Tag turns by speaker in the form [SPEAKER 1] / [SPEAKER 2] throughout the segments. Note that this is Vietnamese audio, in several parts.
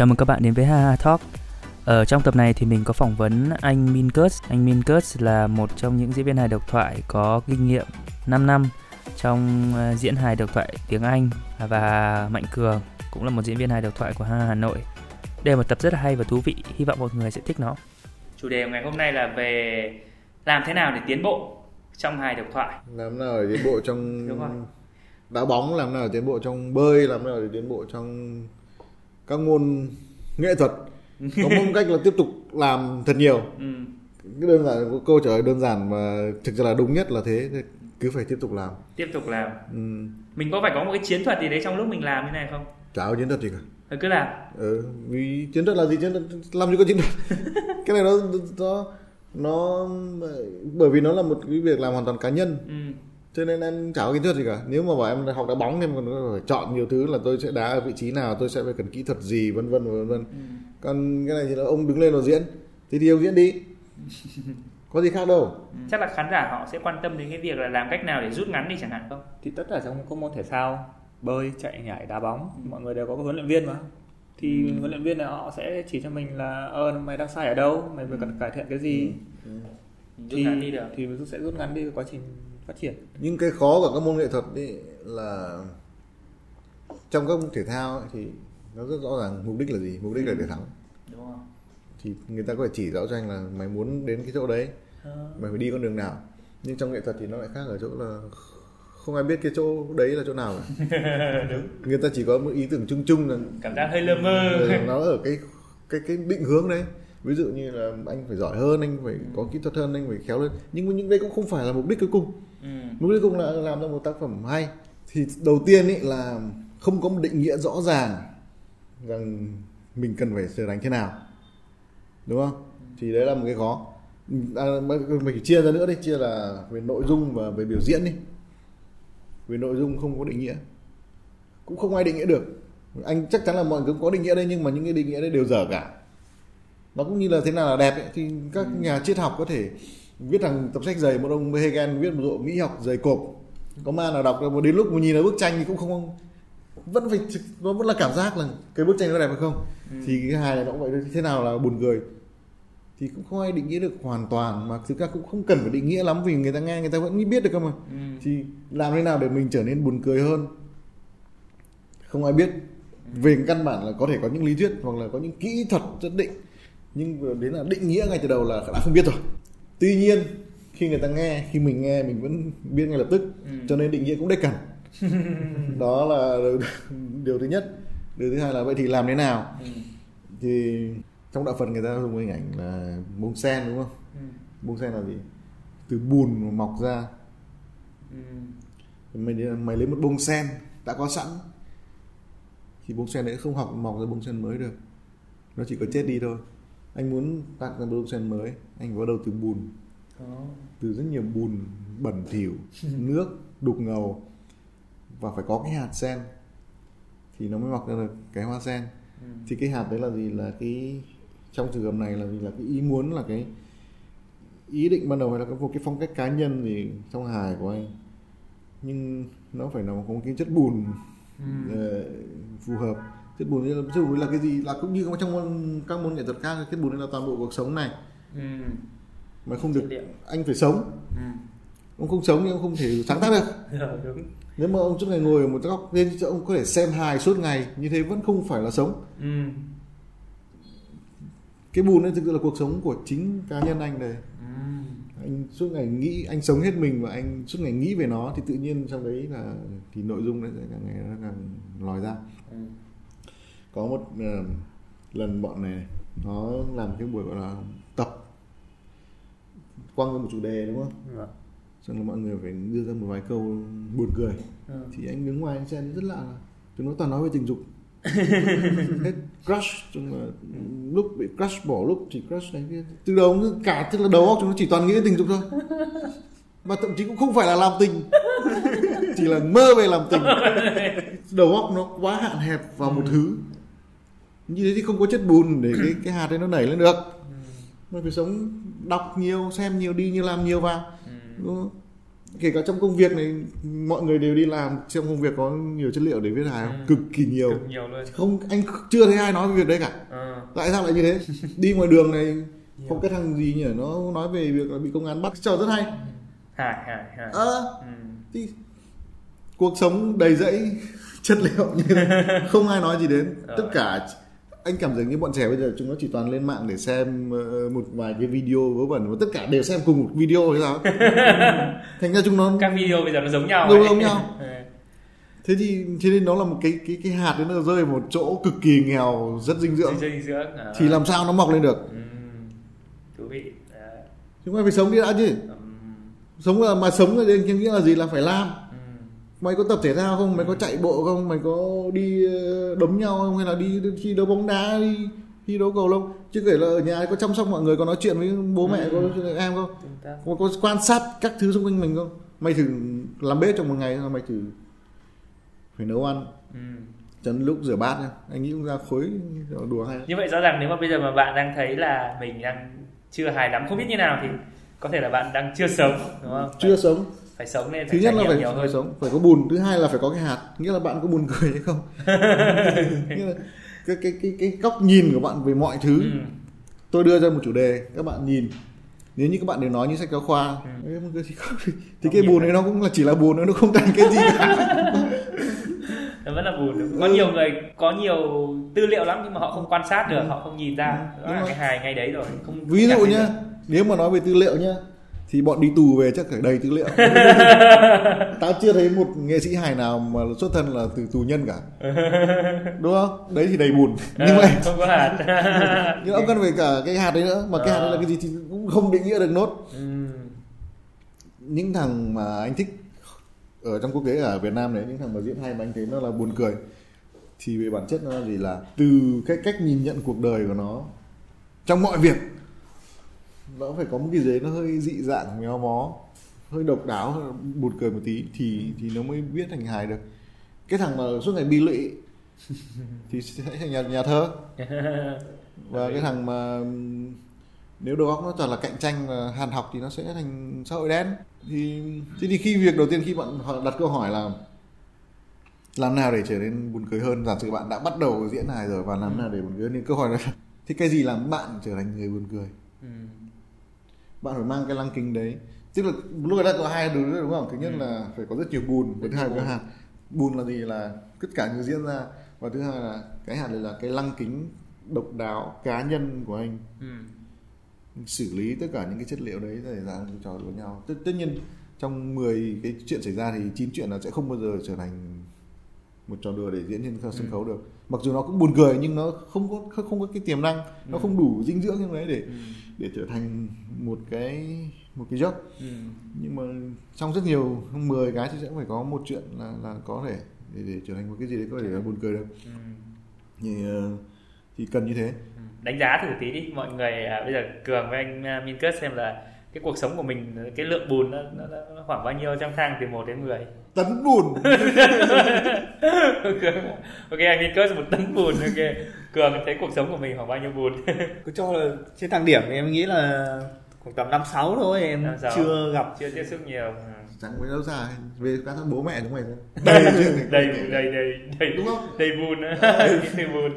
[SPEAKER 1] Chào mừng các bạn đến với Haha Talk. Ở trong tập này thì mình có phỏng vấn anh Minkus. Anh Minkus là một trong những diễn viên hài độc thoại có kinh nghiệm 5 năm trong ờ, diễn hài độc thoại tiếng Anh và Mạnh Cường cũng là một diễn viên hài độc thoại của Haha Hà Nội. Đây là một tập rất là hay và thú vị, hy vọng mọi người sẽ thích nó. Chủ đề của ngày hôm nay là về làm thế nào để tiến bộ trong hài độc thoại.
[SPEAKER 2] làm nào để tiến bộ trong
[SPEAKER 1] Đúng rồi.
[SPEAKER 2] đá bóng làm nào để tiến bộ trong bơi làm nào để tiến bộ trong các môn nghệ thuật có một cách là tiếp tục làm thật nhiều
[SPEAKER 1] Ừ.
[SPEAKER 2] cái đơn giản câu trả lời đơn giản mà thực ra là đúng nhất là thế cứ phải tiếp tục làm
[SPEAKER 1] Tiếp tục làm.
[SPEAKER 2] ừ.
[SPEAKER 1] Mình có phải có một cái chiến thuật gì đấy trong lúc mình làm như này không?
[SPEAKER 2] chả có chiến thuật gì cả
[SPEAKER 1] Rồi cứ làm.
[SPEAKER 2] ừ. vì chiến thuật là gì chiến thuật làm gì có chiến thuật cái này nó nó nó bởi vì nó là một cái việc làm hoàn toàn cá nhân
[SPEAKER 1] Ừ.
[SPEAKER 2] cho nên em chả có kiến thức gì cả. Nếu mà bảo em học đá bóng thì em còn phải chọn nhiều thứ là tôi sẽ đá ở vị trí nào tôi sẽ phải cần kỹ thuật gì vân vân vân vân. Còn cái này thì là ông đứng lên và diễn. Thì thì ông diễn đi. Có gì khác đâu.
[SPEAKER 1] Chắc là khán giả họ sẽ quan tâm đến cái việc là làm cách nào để rút ngắn đi chẳng hạn không?
[SPEAKER 3] thì tất cả trong các môn thể thao bơi chạy nhảy đá bóng mọi người đều có huấn luyện viên mà. Thì huấn luyện viên này họ sẽ chỉ cho mình là ờ mày đang sai ở đâu? Mày phải cần cải thiện cái gì? Thì
[SPEAKER 1] ngắn đi được.
[SPEAKER 3] thì mình sẽ rút ngắn đi cái quá trình phát triển.
[SPEAKER 2] Nhưng cái khó của các môn nghệ thuật ấy là trong các môn thể thao ấy thì nó rất rõ ràng mục đích là gì mục đích là để thắng.
[SPEAKER 1] Đúng không?
[SPEAKER 2] thì người ta có thể chỉ rõ cho anh là mày muốn đến cái chỗ đấy mày phải đi con đường nào. Nhưng trong nghệ thuật thì nó lại khác ở chỗ là không ai biết cái chỗ đấy là chỗ nào cả. Người ta chỉ có một ý tưởng chung chung là
[SPEAKER 1] Cảm giác hơi lơ mơ.
[SPEAKER 2] Ừ, nó ở cái cái cái định hướng đấy ví dụ như là anh phải giỏi hơn anh phải có kỹ thuật hơn anh phải khéo lên. Nhưng mà những đấy cũng không phải là mục đích cuối cùng.
[SPEAKER 1] Ừ.
[SPEAKER 2] mục đích cuối cùng là làm ra một tác phẩm hay. Thì đầu tiên ý là không có một định nghĩa rõ ràng rằng mình cần phải sửa đánh thế nào. Đúng không? Thì đấy là một cái khó. À, mình phải chia ra nữa đi. Chia là về nội dung và về biểu diễn đi. Về nội dung không có định nghĩa. Cũng không ai định nghĩa được. Anh chắc chắn là mọi người cũng có định nghĩa đây nhưng mà những cái định nghĩa đấy đều dở cả nó cũng như là thế nào là đẹp ấy. thì các nhà triết học có thể viết thằng tập sách dày một ông Hegel viết một bộ mỹ học dày cộp. Có ma nào đọc mà đến lúc mà nhìn vào bức tranh thì cũng không vẫn phải nó vẫn là cảm giác là cái bức tranh nó đẹp hay không. Thì cái hài này nó cũng vậy thế nào là buồn cười. Thì cũng không ai định nghĩa được hoàn toàn mà thực ra cũng không cần phải định nghĩa lắm vì người ta nghe người ta vẫn biết được cơ mà.
[SPEAKER 1] Ừ.
[SPEAKER 2] thì làm thế nào để mình trở nên buồn cười hơn? Không ai biết. Về căn bản là có thể có những lý thuyết hoặc là có những kỹ thuật nhất định nhưng đến là định nghĩa ngay từ đầu là đã không biết rồi. Tuy nhiên khi người ta nghe khi mình nghe mình vẫn biết ngay lập tức. Cho nên định nghĩa cũng đếch cần đó là điều, điều thứ nhất. Điều thứ hai là vậy thì làm thế nào?
[SPEAKER 1] Ừ.
[SPEAKER 2] thì trong đạo Phật người ta dùng hình ảnh là bông sen đúng không?
[SPEAKER 1] Ừ.
[SPEAKER 2] bông sen là gì? Từ bùn mà mọc ra.
[SPEAKER 1] Ừ.
[SPEAKER 2] mày mày lấy một bông sen đã có sẵn thì bông sen đấy không học mọc ra bông sen mới được. Nó chỉ có chết đi thôi anh muốn tạo ra sen mới. Anh bắt đầu từ bùn.
[SPEAKER 1] Có.
[SPEAKER 2] từ rất nhiều bùn bẩn thỉu nước đục ngầu. Và phải có cái hạt sen. Thì nó mới mọc ra được cái hoa sen.
[SPEAKER 1] Ừ.
[SPEAKER 2] thì cái hạt đấy là gì? Là cái trong trường hợp này là gì? Là cái ý muốn là cái ý định ban đầu hay là có một cái phong cách cá nhân gì trong hài của anh? Nhưng nó phải là có một cái chất bùn ờ, phù hợp chất bùn như là, chất bùn là cái gì là cũng như trong môn, các môn nghệ thuật khác chất bùn là toàn bộ cuộc sống này
[SPEAKER 1] Ừ.
[SPEAKER 2] mà không được anh phải sống
[SPEAKER 1] Ừ.
[SPEAKER 2] ông không sống thì ông không thể sáng tác được
[SPEAKER 1] Rồi, đúng.
[SPEAKER 2] nếu mà ông suốt ngày ngồi ở một góc nên ông có thể xem hài suốt ngày như thế vẫn không phải là sống
[SPEAKER 1] Ừ.
[SPEAKER 2] cái bùn ấy thực sự là cuộc sống của chính cá nhân anh đây
[SPEAKER 1] Ừ.
[SPEAKER 2] anh suốt ngày nghĩ anh sống hết mình và anh suốt ngày nghĩ về nó thì tự nhiên trong đấy là thì nội dung nó sẽ càng ngày nó càng lòi ra
[SPEAKER 1] Ừ.
[SPEAKER 2] có một ờ, lần bọn này nó làm cái buổi gọi là tập quăng ra một chủ đề đúng không?
[SPEAKER 3] Vâng.
[SPEAKER 2] xong là mọi người phải đưa ra một vài câu buồn cười.
[SPEAKER 1] Ừ.
[SPEAKER 2] thì anh đứng ngoài anh xem rất lạ là chúng nó toàn nói về tình dục. Hết crush chung là lúc bị crush bỏ lúc chỉ crush này kia từ đầu cứ cả tức là đầu óc chúng nó chỉ toàn nghĩ đến tình dục thôi. Mà thậm chí cũng không phải là làm tình. Chỉ là mơ về làm tình. Đầu óc nó quá hạn hẹp vào một thứ như thế thì không có chất bùn để cái cái hạt ấy nó nảy lên được. Mà phải sống đọc nhiều xem nhiều đi nhiều làm nhiều vào.
[SPEAKER 1] Ừ.
[SPEAKER 2] đúng không? kể cả trong công việc này mọi người đều đi làm trong công việc có nhiều chất liệu để viết hài không?
[SPEAKER 1] Ừ.
[SPEAKER 2] cực kỳ nhiều.
[SPEAKER 1] Cực nhiều luôn.
[SPEAKER 2] Không anh chưa thấy ai nói về việc đấy cả.
[SPEAKER 1] Ờ.
[SPEAKER 2] tại sao lại như thế? Đi ngoài đường này không cái thằng gì nhỉ? Nó nói về việc là bị công an bắt. Trò rất hay.
[SPEAKER 1] Hải hải hải
[SPEAKER 2] ờ
[SPEAKER 1] ừ.
[SPEAKER 2] thì cuộc sống đầy rẫy chất liệu như thế. Không ai nói gì đến. Tất cả anh cảm giác như bọn trẻ bây giờ chúng nó chỉ toàn lên mạng để xem ờ, một vài cái video vớ vẩn và tất cả đều xem cùng một video hay sao thành ra chúng nó
[SPEAKER 1] các video bây giờ nó giống nhau
[SPEAKER 2] Đúng giống nhau.
[SPEAKER 1] Ừ.
[SPEAKER 2] thế thì thế nên nó là một cái cái cái hạt đấy nó rơi một chỗ cực kỳ nghèo rất dinh dưỡng
[SPEAKER 1] dinh dưỡng à.
[SPEAKER 2] thì làm sao nó mọc lên được
[SPEAKER 1] ừ. thú vị Đấy.
[SPEAKER 2] chúng ta phải sống đi đã chứ sống là mà sống là nghĩa là gì là phải làm. Mày có tập thể thao không? Mày có chạy bộ không? Mày có đi ờ, đấm nhau không? Hay là đi thi đấu bóng đá đi thi đấu cầu lông? Chứ kể là ở nhà có chăm sóc mọi người có nói chuyện với bố mẹ có nói chuyện với em không? Có, có quan sát các thứ xung quanh mình không? Mày thử làm bếp trong một ngày mày thử phải nấu ăn.
[SPEAKER 1] Ừ.
[SPEAKER 2] cho đến lúc rửa bát nha anh nghĩ cũng ra khối đùa hay.
[SPEAKER 1] Như vậy rõ ràng nếu mà bây giờ mà bạn đang thấy là mình đang chưa hài lắm không biết như nào thì có thể là bạn đang chưa sống đúng không?
[SPEAKER 2] Chưa sống
[SPEAKER 1] phải sống nên
[SPEAKER 2] thứ
[SPEAKER 1] phải
[SPEAKER 2] nhất
[SPEAKER 1] trải
[SPEAKER 2] là phải,
[SPEAKER 1] nhiều
[SPEAKER 2] phải
[SPEAKER 1] hơn.
[SPEAKER 2] sống phải có bùn thứ hai là phải có cái hạt. Nghĩa là bạn có buồn cười hay không? Nghĩa là cái cái cái cái góc nhìn của bạn về mọi thứ.
[SPEAKER 1] Ừ.
[SPEAKER 2] tôi đưa ra một chủ đề các bạn nhìn. Nếu như các bạn đều nói như sách giáo khoa
[SPEAKER 1] Ừ.
[SPEAKER 2] "Ê, buồn thì, không, thì cái bùn này. nó cũng là chỉ là thôi, nó không thành cái gì cả.
[SPEAKER 1] Nó vẫn là buồn có nhiều người có nhiều tư liệu lắm nhưng mà họ không quan sát được họ không nhìn ra.
[SPEAKER 2] Ừ,
[SPEAKER 1] đó
[SPEAKER 2] đúng
[SPEAKER 1] là
[SPEAKER 2] rồi.
[SPEAKER 1] cái hài ngay đấy rồi không
[SPEAKER 2] ví dụ nhá nếu mà nói về tư liệu nhá thì bọn đi tù về chắc phải đầy tư liệu tao chưa thấy một nghệ sĩ hài nào mà xuất thân là từ tù nhân cả đúng không đấy thì đầy bùn
[SPEAKER 1] được.
[SPEAKER 2] nhưng
[SPEAKER 1] Ờ,
[SPEAKER 2] mà
[SPEAKER 1] không có hạt
[SPEAKER 2] nhưng ông cần phải cả cái hạt đấy nữa mà cái hạt đấy là
[SPEAKER 1] Ờ.
[SPEAKER 2] cái gì thì cũng không định nghĩa được nốt
[SPEAKER 1] ừ.
[SPEAKER 2] những thằng mà anh thích ở trong quốc tế ở Việt Nam đấy những thằng mà diễn hay mà anh thấy nó là buồn cười thì về bản chất nó là gì là từ cái cách nhìn nhận cuộc đời của nó trong mọi việc nó phải có một cái đấy nó hơi dị dạng méo mó hơi độc đáo hơi buồn cười một tí thì thì nó mới viết thành hài được. Cái thằng mà suốt ngày bi lụy thì sẽ thành nhà, nhà thơ. Và cái thằng mà nếu đầu óc nó toàn là cạnh tranh và hàn học thì nó sẽ thành xã hội đen. Thì thế thì khi việc đầu tiên khi bạn họ đặt câu hỏi là làm nào để trở nên buồn cười hơn? Giả sử bạn đã bắt đầu diễn hài rồi và làm nào để buồn cười hơn? Thì câu hỏi là thì cái gì làm bạn trở thành người buồn cười?
[SPEAKER 1] Ừ.
[SPEAKER 2] bạn phải mang cái lăng kính đấy. Tức là lúc ấy đã có hai thứ đúng không? Thứ nhất là phải có rất nhiều bùn và thứ hai là hạt. Bùn là gì? Là tất cả những diễn ra. Và thứ hai là cái hạt này là cái lăng kính độc đáo cá nhân của anh.
[SPEAKER 1] Ừ.
[SPEAKER 2] xử lý tất cả những cái chất liệu đấy để ra cái trò đùa nhau. Tất, tất nhiên trong 10 cái chuyện xảy ra thì chín chuyện là sẽ không bao giờ trở thành một trò đùa để diễn trên sân khấu được. Mặc dù nó cũng buồn cười nhưng nó không có không, có cái tiềm năng nó không đủ dinh dưỡng trong đấy để
[SPEAKER 1] Ừ.
[SPEAKER 2] để trở thành một cái một cái joke
[SPEAKER 1] Ừ.
[SPEAKER 2] nhưng mà trong rất nhiều trong 10 cái thì sẽ phải có một chuyện là là có thể để, để trở thành một cái gì đấy có thể là buồn cười được
[SPEAKER 1] Ừ.
[SPEAKER 2] thì ờ, thì cần như thế
[SPEAKER 1] Ừ. đánh giá thử tí đi mọi người à, bây giờ cường với anh à, Minkus xem là cái cuộc sống của mình cái lượng bùn nó, nó, nó khoảng bao nhiêu trong thang từ 1 đến 10
[SPEAKER 2] tấn bùn.
[SPEAKER 1] Ok anh Minkus một tấn bùn ok. Cường thấy cuộc sống của mình khoảng bao nhiêu bùn?
[SPEAKER 3] Cứ cho là trên thang điểm thì em nghĩ là khoảng tầm năm sáu thôi em
[SPEAKER 1] Năm sáu.
[SPEAKER 3] chưa gặp.
[SPEAKER 1] Chưa tiếp xúc nhiều. Ừ.
[SPEAKER 2] chẳng mấy đâu ra về các thằng bố mẹ chúng mày này.
[SPEAKER 1] đầy đầy đầy đầy
[SPEAKER 2] đúng không?
[SPEAKER 1] bùn cái từ bùn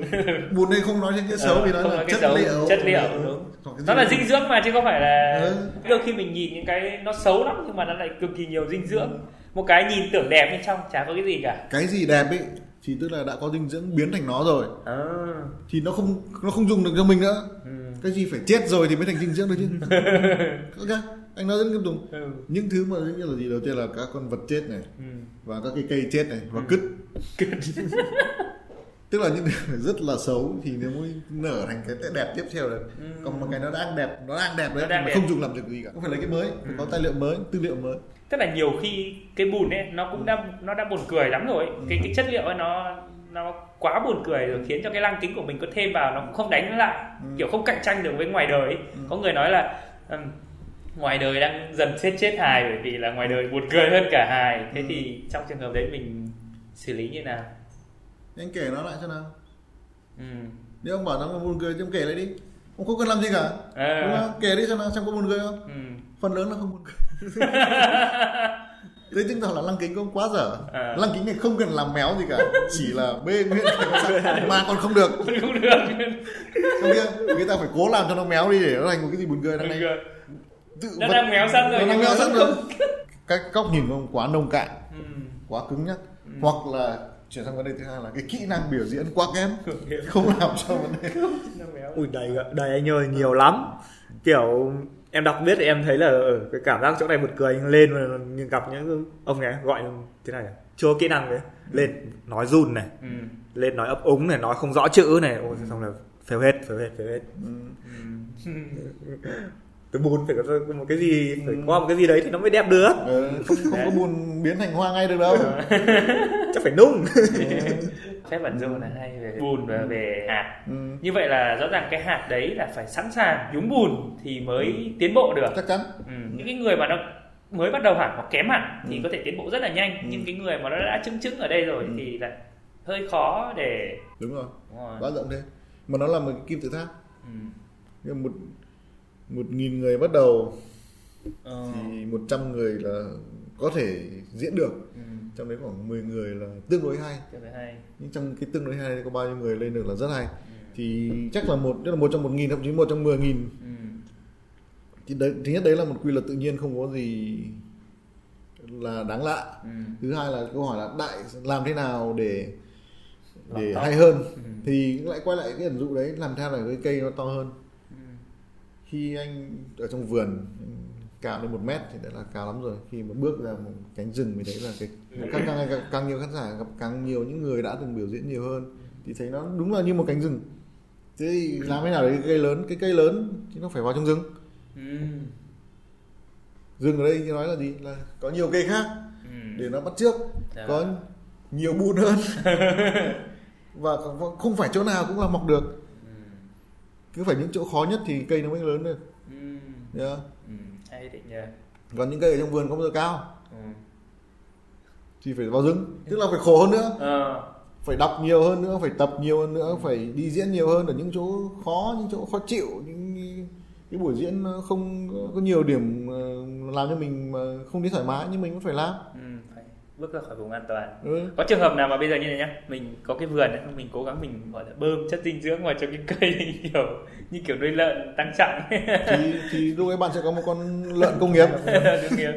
[SPEAKER 2] bùn đây không nói trên cái xấu
[SPEAKER 1] Ờ,
[SPEAKER 2] vì nó là chất
[SPEAKER 1] xấu,
[SPEAKER 2] liệu.
[SPEAKER 1] chất liệu, đúng. nó là dinh dưỡng mà chứ không phải là
[SPEAKER 2] Ừ.
[SPEAKER 1] đôi khi mình nhìn những cái nó xấu lắm nhưng mà nó lại cực kỳ nhiều dinh dưỡng. Một cái nhìn tưởng đẹp bên trong chả có cái gì cả.
[SPEAKER 2] Cái gì đẹp ấy thì tức là đã có dinh dưỡng biến thành nó rồi.
[SPEAKER 1] À.
[SPEAKER 2] thì nó không nó không dùng được cho mình nữa.
[SPEAKER 1] Ừ.
[SPEAKER 2] cái gì phải chết rồi thì mới thành dinh dưỡng được chứ. Ok anh nói rất nghiêm tùng
[SPEAKER 1] Ừ.
[SPEAKER 2] những thứ mà như là gì? Đầu tiên là các con vật chết này
[SPEAKER 1] Ừ.
[SPEAKER 2] và các cái cây chết này và cứt. Tức là những rất là xấu thì nó mới nở thành cái đẹp tiếp theo được
[SPEAKER 1] Ừ.
[SPEAKER 2] còn một cái nó đang đẹp nó đang đẹp đấy
[SPEAKER 1] Nó đang
[SPEAKER 2] mà
[SPEAKER 1] đẹp.
[SPEAKER 2] không dùng làm được gì cả. Không phải lấy cái mới phải có tài liệu mới tư liệu mới.
[SPEAKER 1] Tức là nhiều khi cái bùn ấy nó cũng đã nó đã buồn cười lắm rồi cái cái chất liệu ấy nó nó quá buồn cười rồi khiến cho cái lăng kính của mình có thêm vào nó cũng không đánh lại. Kiểu không cạnh tranh được với ngoài đời ấy. có người nói là ừm, ngoài đời đang dần chết chết hài bởi vì là ngoài đời buồn cười hơn cả hài. Thế thì trong trường hợp đấy mình xử lý như nào?
[SPEAKER 2] Anh kể nó lại cho nào.
[SPEAKER 1] Ừ.
[SPEAKER 2] nếu ông bảo nó buồn cười thì ông kể lại đi. Ông không cần làm gì cả.
[SPEAKER 1] Ờ.
[SPEAKER 2] đúng không? Kể đi cho nào xem có buồn cười không.
[SPEAKER 1] Ừ.
[SPEAKER 2] phần lớn là không buồn cười. Thế chứng tỏ là lăng kính cũng quá dở.
[SPEAKER 1] À.
[SPEAKER 2] lăng kính này không cần làm méo gì cả. Chỉ là bê nguyên nó mà còn không được.
[SPEAKER 1] Không được.
[SPEAKER 2] Kia người ta phải cố làm cho nó méo đi để nó thành một cái gì buồn cười đằng này tự
[SPEAKER 1] nó
[SPEAKER 2] vật-
[SPEAKER 1] đang méo sẵn rồi
[SPEAKER 2] nó đang méo sẵn
[SPEAKER 1] vẫn
[SPEAKER 2] rồi.
[SPEAKER 1] không-
[SPEAKER 2] cái góc nhìn của ông quá nông cạn
[SPEAKER 1] Ừ.
[SPEAKER 2] quá cứng nhắc. Hoặc là chuyển sang vấn đề thứ hai là cái kỹ năng biểu diễn quá kém. Không làm cho vấn đề
[SPEAKER 3] ui đầy đầy anh ơi nhiều lắm. Kiểu em đọc biết thì em thấy là ở cái cảm giác chỗ này một cười anh lên mà nhưng gặp những ông này gọi thế này chưa kỹ năng đấy. Lên nói run này.
[SPEAKER 1] Ừ.
[SPEAKER 3] lên nói ấp úng này nói không rõ chữ này. Ôi xong là phèo hết phèo hết phèo hết
[SPEAKER 1] Ừ.
[SPEAKER 3] cái bùn phải có một cái gì phải có một cái gì đấy thì nó mới đẹp được
[SPEAKER 2] Ờ, không không có buồn biến thành hoa ngay được đâu
[SPEAKER 3] chắc phải nung
[SPEAKER 1] phép ẩn dụ là hay về bùn và về hạt
[SPEAKER 2] ừ,
[SPEAKER 1] như vậy là rõ ràng cái hạt đấy là phải sẵn sàng nhúng bùn thì mới tiến bộ được
[SPEAKER 2] chắc chắn
[SPEAKER 1] ừ. những cái người mà nó mới bắt đầu hẳn hoặc kém hẳn thì
[SPEAKER 2] Ừ.
[SPEAKER 1] có thể tiến bộ rất là nhanh
[SPEAKER 2] Ừ.
[SPEAKER 1] nhưng cái người mà nó đã chứng chứng ở đây rồi
[SPEAKER 2] Ừ.
[SPEAKER 1] thì là hơi khó để
[SPEAKER 2] đúng rồi
[SPEAKER 1] Đúng rồi.
[SPEAKER 2] quá rộng thế mà nó là một cái kim tự tháp
[SPEAKER 1] Ừ.
[SPEAKER 2] Nhưng một một nghìn người bắt đầu
[SPEAKER 1] Ờ.
[SPEAKER 2] thì một trăm người là có thể diễn được
[SPEAKER 1] Ừ.
[SPEAKER 2] trong đấy khoảng 10 người là tương đối hay
[SPEAKER 1] hay
[SPEAKER 2] nhưng trong cái tương đối hay có bao nhiêu người lên được là rất hay
[SPEAKER 1] Ừ.
[SPEAKER 2] thì chắc là một tức là một trong một nghìn thậm chí một trong mười nghìn
[SPEAKER 1] Ừ.
[SPEAKER 2] thì đấy thứ nhất đấy là một quy luật tự nhiên không có gì là đáng lạ
[SPEAKER 1] Ừ.
[SPEAKER 2] thứ hai là câu hỏi là đại làm thế nào để để hay hơn
[SPEAKER 1] Ừ.
[SPEAKER 2] thì lại quay lại cái ẩn dụ đấy làm theo là cái cây nó to hơn. Khi anh ở trong vườn cao lên một mét thì đã là cao lắm rồi khi mà bước ra một cánh rừng thì đấy là cái càng càng càng, càng nhiều khán giả gặp càng nhiều những người đã từng biểu diễn nhiều hơn thì thấy nó đúng là như một cánh rừng thế thì làm thế nào để cái cây lớn cái cây lớn thì nó phải vào trong rừng
[SPEAKER 1] Ừ.
[SPEAKER 2] rừng ở đây như nói là gì là có nhiều cây khác
[SPEAKER 1] Ừ.
[SPEAKER 2] để nó bắt trước
[SPEAKER 1] Dạ.
[SPEAKER 2] có nhiều bùn hơn và không phải chỗ nào cũng là mọc được
[SPEAKER 1] Ừ.
[SPEAKER 2] cứ phải những chỗ khó nhất thì cây nó mới lớn được
[SPEAKER 1] Ừ.
[SPEAKER 2] nhá
[SPEAKER 1] Ừ. hay đấy nhờ
[SPEAKER 2] còn những cây ở trong vườn không bao giờ cao
[SPEAKER 1] ừ.
[SPEAKER 2] thì phải vào rừng tức là phải khổ hơn nữa
[SPEAKER 1] Ờ.
[SPEAKER 2] phải đọc nhiều hơn nữa phải tập nhiều hơn nữa phải đi diễn nhiều hơn ở những chỗ khó những chỗ khó chịu những cái buổi diễn nó không có nhiều điểm ờ, làm cho mình mà không thấy thoải mái nhưng mình vẫn phải làm
[SPEAKER 1] Ừ. bước ra khỏi vùng an toàn.
[SPEAKER 2] Ừ.
[SPEAKER 1] có trường hợp nào mà bây giờ như này nhá? Mình có cái vườn ấy, mình cố gắng mình gọi là bơm chất dinh dưỡng vào cho cái cây kiểu như kiểu nuôi lợn tăng trọng.
[SPEAKER 2] Thì thì lúc ấy bạn sẽ có một con lợn công nghiệp.
[SPEAKER 1] Công nghiệp.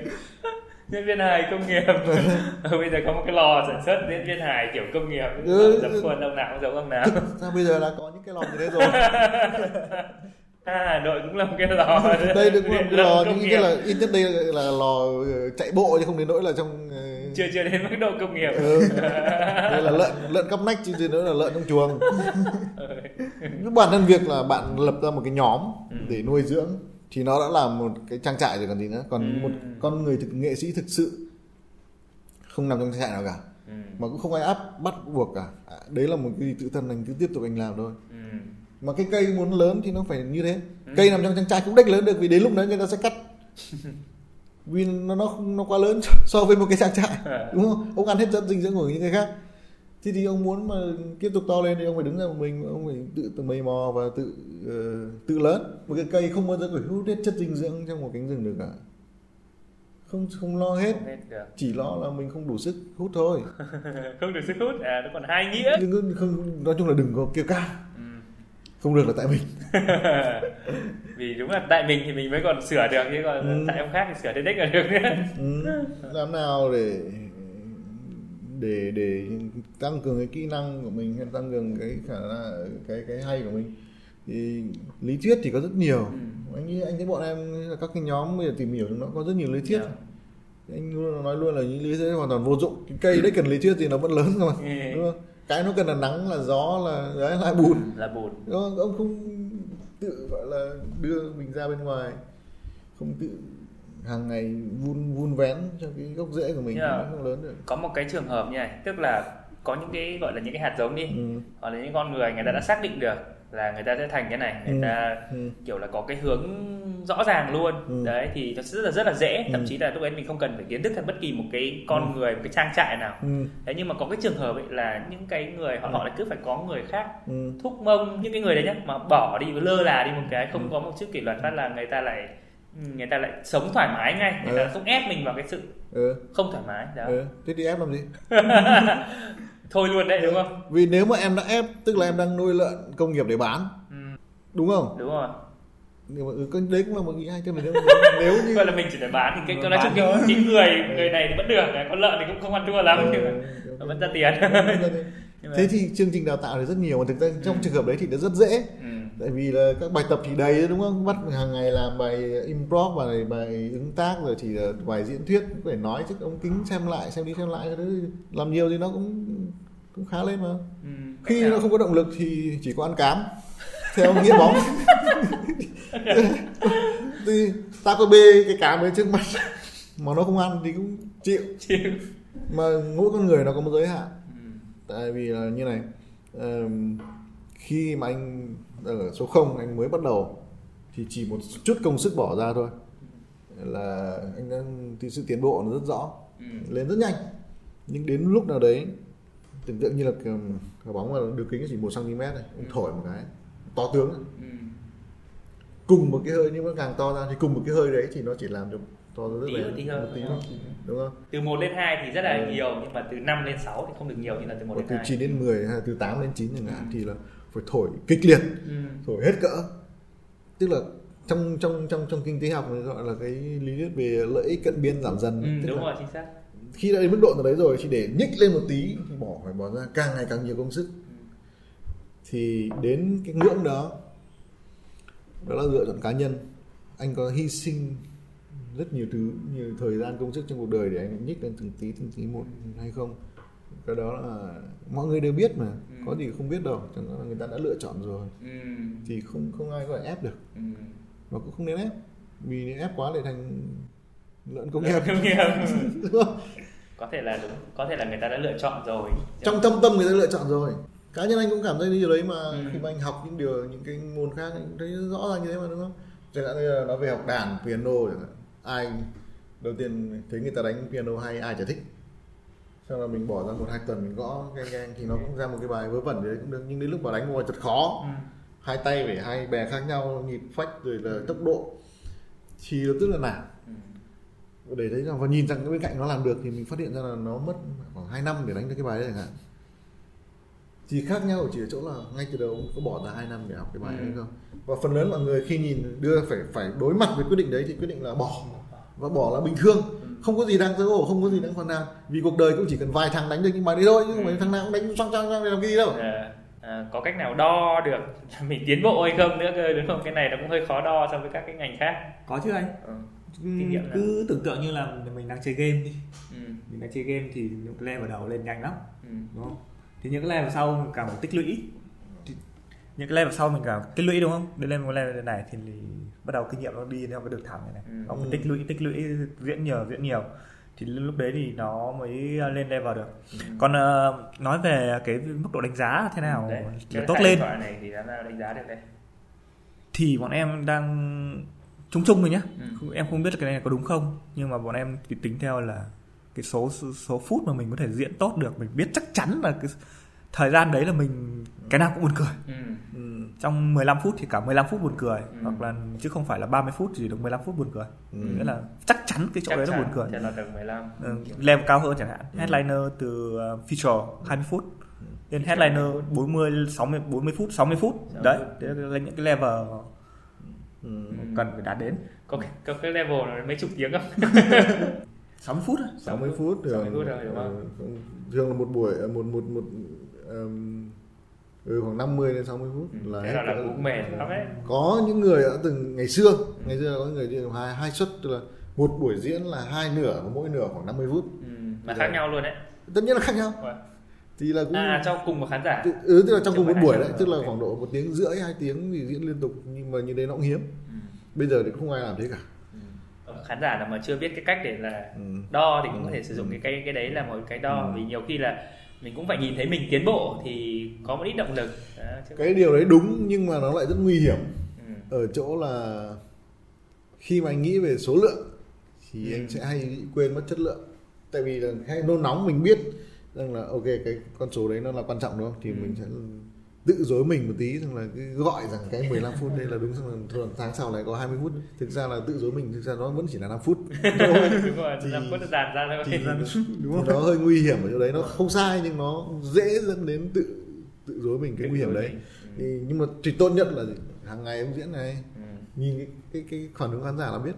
[SPEAKER 1] Diễn viên hài công nghiệp. Bây giờ có một cái lò sản xuất diễn viên hài kiểu công nghiệp.
[SPEAKER 2] Ừ.
[SPEAKER 1] dập khuôn ông nào cũng giống ông nào.
[SPEAKER 2] Sao bây giờ đã có những cái lò như thế rồi.
[SPEAKER 1] À, Hà Nội cũng là một cái lò.
[SPEAKER 2] Đây được một cái lò
[SPEAKER 1] nghiệp.
[SPEAKER 2] cái là ít nhất đây là, là lò chạy bộ chứ không đến nỗi là trong ờ,
[SPEAKER 1] chưa chưa đến mức độ công nghiệp
[SPEAKER 2] ừ. đây là lợn lợn cắp nách chứ chứ nữa là lợn trong chuồng
[SPEAKER 1] Ừ.
[SPEAKER 2] Bản thân việc là bạn lập ra một cái nhóm
[SPEAKER 1] Ừ.
[SPEAKER 2] để nuôi dưỡng thì nó đã là một cái trang trại rồi còn gì nữa còn
[SPEAKER 1] Ừ.
[SPEAKER 2] một con người thực nghệ sĩ thực sự không nằm trong trang trại nào cả
[SPEAKER 1] Ừ.
[SPEAKER 2] mà cũng không ai áp bắt buộc cả à, đấy là một cái gì tự thân anh cứ tiếp tục anh làm thôi
[SPEAKER 1] Ừ.
[SPEAKER 2] mà cái cây muốn lớn thì nó phải như thế
[SPEAKER 1] Ừ.
[SPEAKER 2] cây nằm trong trang trại cũng đếch lớn được vì đến lúc đấy người ta sẽ cắt vì nó nó nó quá lớn so với một cái trang trại
[SPEAKER 1] À.
[SPEAKER 2] đúng không? Ông ăn hết chất dinh dưỡng của những cái khác. Thế thì ông muốn mà tiếp tục to lên thì ông phải đứng ra một mình ông phải tự tự mày mò và tự ờ, tự lớn. Một cái cây không bao giờ phải hút hết chất dinh dưỡng trong một cánh rừng được cả. Không không lo hết
[SPEAKER 1] Không hết. được.
[SPEAKER 2] Chỉ lo là mình không đủ sức hút thôi.
[SPEAKER 1] Không được sức hút à nó còn hai nghĩa.
[SPEAKER 2] Đừng không nói chung là đừng có kêu ca. không được là tại mình
[SPEAKER 1] vì đúng là tại mình thì mình mới còn sửa được chứ còn
[SPEAKER 2] Ừ.
[SPEAKER 1] tại ông khác thì sửa đến đích là được nữa
[SPEAKER 2] ừ. làm nào để để để tăng cường cái kỹ năng của mình hay tăng cường cái khả năng cái cái hay của mình thì lý thuyết thì có rất nhiều
[SPEAKER 1] Ừ.
[SPEAKER 2] anh nghĩ anh thấy bọn em các cái nhóm bây giờ tìm hiểu nó có rất nhiều lý thuyết
[SPEAKER 1] Dạ.
[SPEAKER 2] anh luôn nói luôn là những lý thuyết hoàn toàn vô dụng cái cây đấy cần lý thuyết thì nó vẫn lớn cơ mà
[SPEAKER 1] Ừ.
[SPEAKER 2] đúng không cái nó cần là nắng là gió là đấy là bùn.
[SPEAKER 1] Là bùn.
[SPEAKER 2] Đúng không? ông không tự gọi là đưa mình ra bên ngoài. Không tự hàng ngày vun vun vén cho cái gốc rễ của mình nó không lớn được.
[SPEAKER 1] có một cái trường hợp như này tức là có những cái gọi là những cái hạt giống đi.
[SPEAKER 2] Ừ.
[SPEAKER 1] hoặc là những con người người ta đã xác định được là người ta sẽ thành cái này người
[SPEAKER 2] Ừ.
[SPEAKER 1] ta
[SPEAKER 2] Ừ.
[SPEAKER 1] kiểu là có cái hướng rõ ràng luôn
[SPEAKER 2] Ừ.
[SPEAKER 1] đấy thì nó rất là rất là dễ thậm
[SPEAKER 2] Ừ.
[SPEAKER 1] chí là lúc ấy mình không cần phải kiến thức hay bất kỳ một cái con người một cái trang trại nào
[SPEAKER 2] Ừ.
[SPEAKER 1] thế nhưng mà có cái trường hợp ấy là những cái người họ
[SPEAKER 2] Ừ.
[SPEAKER 1] họ lại cứ phải có người khác
[SPEAKER 2] Ừ.
[SPEAKER 1] thúc mông những cái người đấy nhá mà bỏ đi lơ là đi một cái
[SPEAKER 2] Ừ.
[SPEAKER 1] không có một chút kỷ luật phát là người ta lại Ừ, người ta lại sống thoải mái ngay người
[SPEAKER 2] Ừ.
[SPEAKER 1] ta không ép mình vào cái sự
[SPEAKER 2] ừ,
[SPEAKER 1] không thoải mái đó
[SPEAKER 2] ừ. thế thì ép làm gì
[SPEAKER 1] thôi luôn đấy đúng không?
[SPEAKER 2] Vì nếu mà em đã ép tức là em đang nuôi lợn công nghiệp để bán.
[SPEAKER 1] Ừ,
[SPEAKER 2] đúng không?
[SPEAKER 1] Đúng rồi.
[SPEAKER 2] Nhưng mà ừ, đấy cũng là một ý hay chứ mà nếu, nếu như
[SPEAKER 1] gọi là mình chỉ phải bán thì cái
[SPEAKER 3] Ừ,
[SPEAKER 1] nói chung cái, cái người người này thì vẫn được con lợn thì cũng không ăn thua lắm. Nhưng mà
[SPEAKER 2] Ừ,
[SPEAKER 1] vẫn ra tiền
[SPEAKER 2] Thế thì chương trình đào tạo thì rất nhiều mà thực ra trong trường hợp đấy thì nó rất dễ
[SPEAKER 1] ừ.
[SPEAKER 2] tại vì là các bài tập thì đầy đúng không bắt hàng ngày làm bài improv bài bài ứng tác rồi thì là bài diễn thuyết cũng phải nói trước ống kính xem lại xem đi xem lại cái thứ làm nhiều thì nó cũng cũng khá lên mà
[SPEAKER 1] Ừ.
[SPEAKER 2] khi nó
[SPEAKER 1] nào?
[SPEAKER 2] không có động lực thì chỉ có ăn cám theo nghĩa bóng thì ta có bê cái cám đấy trước mặt mà nó không ăn thì cũng chịu
[SPEAKER 1] Chịu.
[SPEAKER 2] mà mỗi con người nó có một giới hạn
[SPEAKER 1] Ừ.
[SPEAKER 2] tại vì là như này khi mà anh ở số 0 anh mới bắt đầu thì chỉ một chút công sức bỏ ra thôi là anh đang thì sự tiến bộ nó rất rõ
[SPEAKER 1] Ừ.
[SPEAKER 2] lên rất nhanh nhưng đến lúc nào đấy tưởng tượng như là cái bóng mà đường kính chỉ một cm này ông thổi một cái to tướng.
[SPEAKER 1] Ừ.
[SPEAKER 2] cùng một cái hơi nhưng mà càng to ra thì cùng một cái hơi đấy thì nó chỉ làm được to
[SPEAKER 1] Tí hơn, tí hơn.
[SPEAKER 2] một tí thôi đúng không?
[SPEAKER 1] từ 1 lên 2 thì rất là
[SPEAKER 2] Ừ.
[SPEAKER 1] nhiều nhưng mà từ 5 lên 6 thì không được nhiều như là từ 1
[SPEAKER 2] Hoặc
[SPEAKER 1] lên
[SPEAKER 2] từ
[SPEAKER 1] 2
[SPEAKER 2] 9 đến 10 hay từ 8 đến 9 chẳng hạn thì là phải thổi kịch liệt
[SPEAKER 1] ừ.
[SPEAKER 2] thổi hết cỡ. Tức là trong trong trong trong kinh tế học gọi là cái lý thuyết về lợi ích cận biên giảm dần.
[SPEAKER 1] Ừ,
[SPEAKER 2] tức
[SPEAKER 1] đúng rồi chính xác.
[SPEAKER 2] khi đã đến mức độ nào đấy rồi thì để nhích lên một tí thì bỏ phải bỏ ra càng ngày càng nhiều công sức. Thì đến cái ngưỡng đó đó là lựa chọn cá nhân. Anh có hy sinh rất nhiều thứ nhiều thời gian công sức trong cuộc đời để anh nhích lên từng tí từng tí một hay không. Cái đó là mọi người đều biết mà có gì không biết đâu chẳng là người ta đã lựa chọn rồi.
[SPEAKER 1] Ừ.
[SPEAKER 2] thì không không ai có thể ép được.
[SPEAKER 1] Ừ.
[SPEAKER 2] mà cũng không nên ép vì nếu ép quá lại thành lợn công nghiệp.
[SPEAKER 1] Công nghiệp. có thể là đúng có thể là người ta đã lựa chọn rồi.
[SPEAKER 2] Trong thâm tâm người ta lựa chọn rồi. Cá nhân anh cũng cảm thấy điều đấy mà
[SPEAKER 1] Ừ.
[SPEAKER 2] khi mà anh học những điều những cái môn khác anh cũng thấy rõ ràng như thế mà đúng không? Chẳng hạn như là nói về học đàn piano chẳng hạn ai đầu tiên thấy người ta đánh piano hay ai chả thích sau đó mình bỏ ra một hai tuần mình gõ gang gang thì nó cũng ra một cái bài vớ vẩn đấy cũng được nhưng đến lúc vào đánh một bài thật khó
[SPEAKER 1] ừ.
[SPEAKER 2] hai tay phải hai bè khác nhau nhịp phách rồi là tốc độ thì nó rất là nản
[SPEAKER 1] Ừ.
[SPEAKER 2] để thấy rằng và nhìn rằng cái bên cạnh nó làm được thì mình phát hiện ra là nó mất khoảng 2 năm để đánh được cái bài đấy chẳng hạn chỉ khác nhau chỉ ở chỗ là ngay từ đầu ông có bỏ ra 2 năm để học cái bài
[SPEAKER 1] Ừ.
[SPEAKER 2] đấy không? Và phần lớn mọi người khi nhìn đưa phải phải đối mặt với quyết định đấy thì quyết định là bỏ. Và bỏ là bình thường. Không có gì đáng xấu hổ không có gì đáng phàn nàn. Vì cuộc đời cũng chỉ cần vài thằng đánh được những bài đấy thôi chứ không phải thằng nào cũng đánh xoang xoang xoang để làm cái gì đâu.
[SPEAKER 1] À, à, có cách nào đo được mình tiến bộ hay không nữa cơ đúng không? Cái này nó cũng hơi khó đo so với các cái ngành khác.
[SPEAKER 3] Có chứ anh.
[SPEAKER 1] Ừ.
[SPEAKER 3] Ừm,
[SPEAKER 1] nghiệm nào?
[SPEAKER 3] cứ tưởng tượng như là mình đang chơi game đi.
[SPEAKER 1] Ừ.
[SPEAKER 3] mình đang chơi game thì những cái level đầu lên nhanh lắm.
[SPEAKER 1] Ừ.
[SPEAKER 3] đúng không thì những cái level sau mình càng phải tích lũy. Thì những cái level sau mình càng tích lũy đúng không? Đến lên một level này thì bắt đầu kinh nghiệm nó đi theo cái đường thẳng này này.
[SPEAKER 1] Ừ.
[SPEAKER 3] nó phải tích lũy tích lũy diễn nhiều diễn nhiều. Thì lúc đấy thì nó mới lên level được. Còn ờ, nói về cái mức độ đánh giá thế nào
[SPEAKER 1] Đấy, cái
[SPEAKER 3] tốt lên.
[SPEAKER 1] này thì đánh giá được đây.
[SPEAKER 3] Thì bọn em đang chung chung rồi nhá.
[SPEAKER 1] Ừ.
[SPEAKER 3] em không biết cái này có đúng không nhưng mà bọn em thì tính theo là cái số số phút mà mình có thể diễn tốt được mình biết chắc chắn là cái thời gian đấy là mình cái nào cũng buồn cười
[SPEAKER 1] ừ.
[SPEAKER 2] ừ.
[SPEAKER 3] trong 15 phút thì cả 15 phút buồn cười
[SPEAKER 1] Ừ.
[SPEAKER 3] hoặc là chứ không phải là 30 phút chỉ được 15 phút buồn cười
[SPEAKER 2] Ừ.
[SPEAKER 3] nghĩa là chắc chắn cái chỗ
[SPEAKER 1] chắc
[SPEAKER 3] đấy nó buồn cười
[SPEAKER 1] là tầng 15
[SPEAKER 3] ừ, level cao hơn chẳng hạn headliner từ uh, feature 20 phút đến headliner 40 60 40 phút 60 phút
[SPEAKER 1] 60
[SPEAKER 3] đấy
[SPEAKER 1] phút.
[SPEAKER 3] đấy là những cái level
[SPEAKER 2] Ừ.
[SPEAKER 3] cần phải đạt đến
[SPEAKER 1] có cái, có cái level nó mấy chục tiếng không
[SPEAKER 3] 60 phút thôi
[SPEAKER 2] 60 phút thường
[SPEAKER 1] 60 phút rồi, đúng không?
[SPEAKER 2] thường là một buổi một một một um, ừ, khoảng 50 đến 60 phút
[SPEAKER 1] Ừ,
[SPEAKER 2] là
[SPEAKER 1] thế là, là cũng mệt lắm đấy
[SPEAKER 2] có những người đã từng ngày xưa ngày xưa có người diễn hai hai suất tức là một buổi diễn là hai nửa và mỗi nửa khoảng 50 phút
[SPEAKER 1] ừ. mà khác nhau luôn đấy
[SPEAKER 2] tất nhiên là khác nhau
[SPEAKER 1] Wow.
[SPEAKER 2] thì là cũng
[SPEAKER 1] à cho cùng một khán giả
[SPEAKER 2] Tự- ừ, tức là trong
[SPEAKER 1] Chứ
[SPEAKER 2] cùng một buổi đấy tức là
[SPEAKER 1] ok.
[SPEAKER 2] khoảng độ một tiếng rưỡi hai tiếng thì diễn liên tục nhưng mà như đấy nó cũng hiếm
[SPEAKER 1] ừ.
[SPEAKER 2] bây giờ thì không ai làm thế cả
[SPEAKER 1] Ờ, khán giả nào mà chưa biết cái cách để là
[SPEAKER 2] ừ.
[SPEAKER 1] đo thì cũng có
[SPEAKER 2] Ừ.
[SPEAKER 1] thể sử dụng cái cái cái đấy là một cái đo
[SPEAKER 2] Ừ.
[SPEAKER 1] vì nhiều khi là mình cũng phải nhìn thấy mình tiến bộ thì có một ít động lực Đó, chứ
[SPEAKER 2] cái điều đấy đúng nhưng mà nó lại rất nguy hiểm
[SPEAKER 1] ừ.
[SPEAKER 2] ở chỗ là khi mà anh nghĩ về số lượng thì
[SPEAKER 1] Ừ.
[SPEAKER 2] anh sẽ hay quên mất chất lượng tại vì là hay nôn nóng mình biết rằng là ok cái con số đấy nó là quan trọng đúng không thì
[SPEAKER 1] Ừ.
[SPEAKER 2] mình sẽ tự dối mình một tí rằng là cứ gọi rằng cái 15 phút đây là đúng xong thường tháng sau lại có 20 phút. Thực ra là tự dối mình thực ra nó vẫn chỉ là 5 phút.
[SPEAKER 1] Đúng rồi
[SPEAKER 2] Thì-
[SPEAKER 1] năm phút nó dàn ra thôi.
[SPEAKER 2] thì đúng nó hơi nguy hiểm ở chỗ đấy. Nó không sai nhưng nó dễ dẫn đến tự tự dối mình cái nguy hiểm đấy. thì nhưng mà thì tốt nhất là gì? hàng ngày ông diễn này.
[SPEAKER 1] Ừ.
[SPEAKER 2] nhìn cái cái, cái phản ứng khán giả là biết.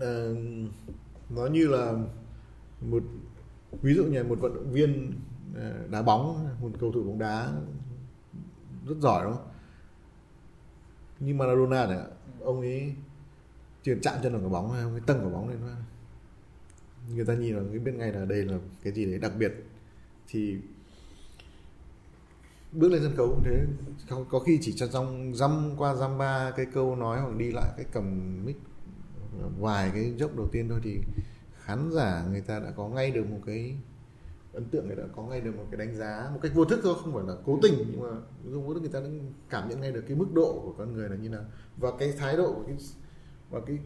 [SPEAKER 2] Ờ, nó như là một ví dụ như là một vận động viên Ờ, đá bóng một cầu thủ bóng đá rất giỏi đúng không? Như Maradona này ông ấy chỉ chạm chân vào quả bóng ông ấy tâng quả bóng lên thôi người ta nhìn là người biết ngay là đây là cái gì đấy đặc biệt. Thì bước lên sân khấu cũng thế có, có khi chỉ cho trong dăm qua dăm ba cái câu nói hoặc đi lại cái cầm mic vài cái dốc đầu tiên thôi thì khán giả người ta đã có ngay được một cái ấn tượng người ta có ngay được một cái đánh giá một cách vô thức thôi không phải là cố tình nhưng mà vô thức người ta đã cảm nhận ngay được cái mức độ của con người là như nào và cái thái độ và cái, và cái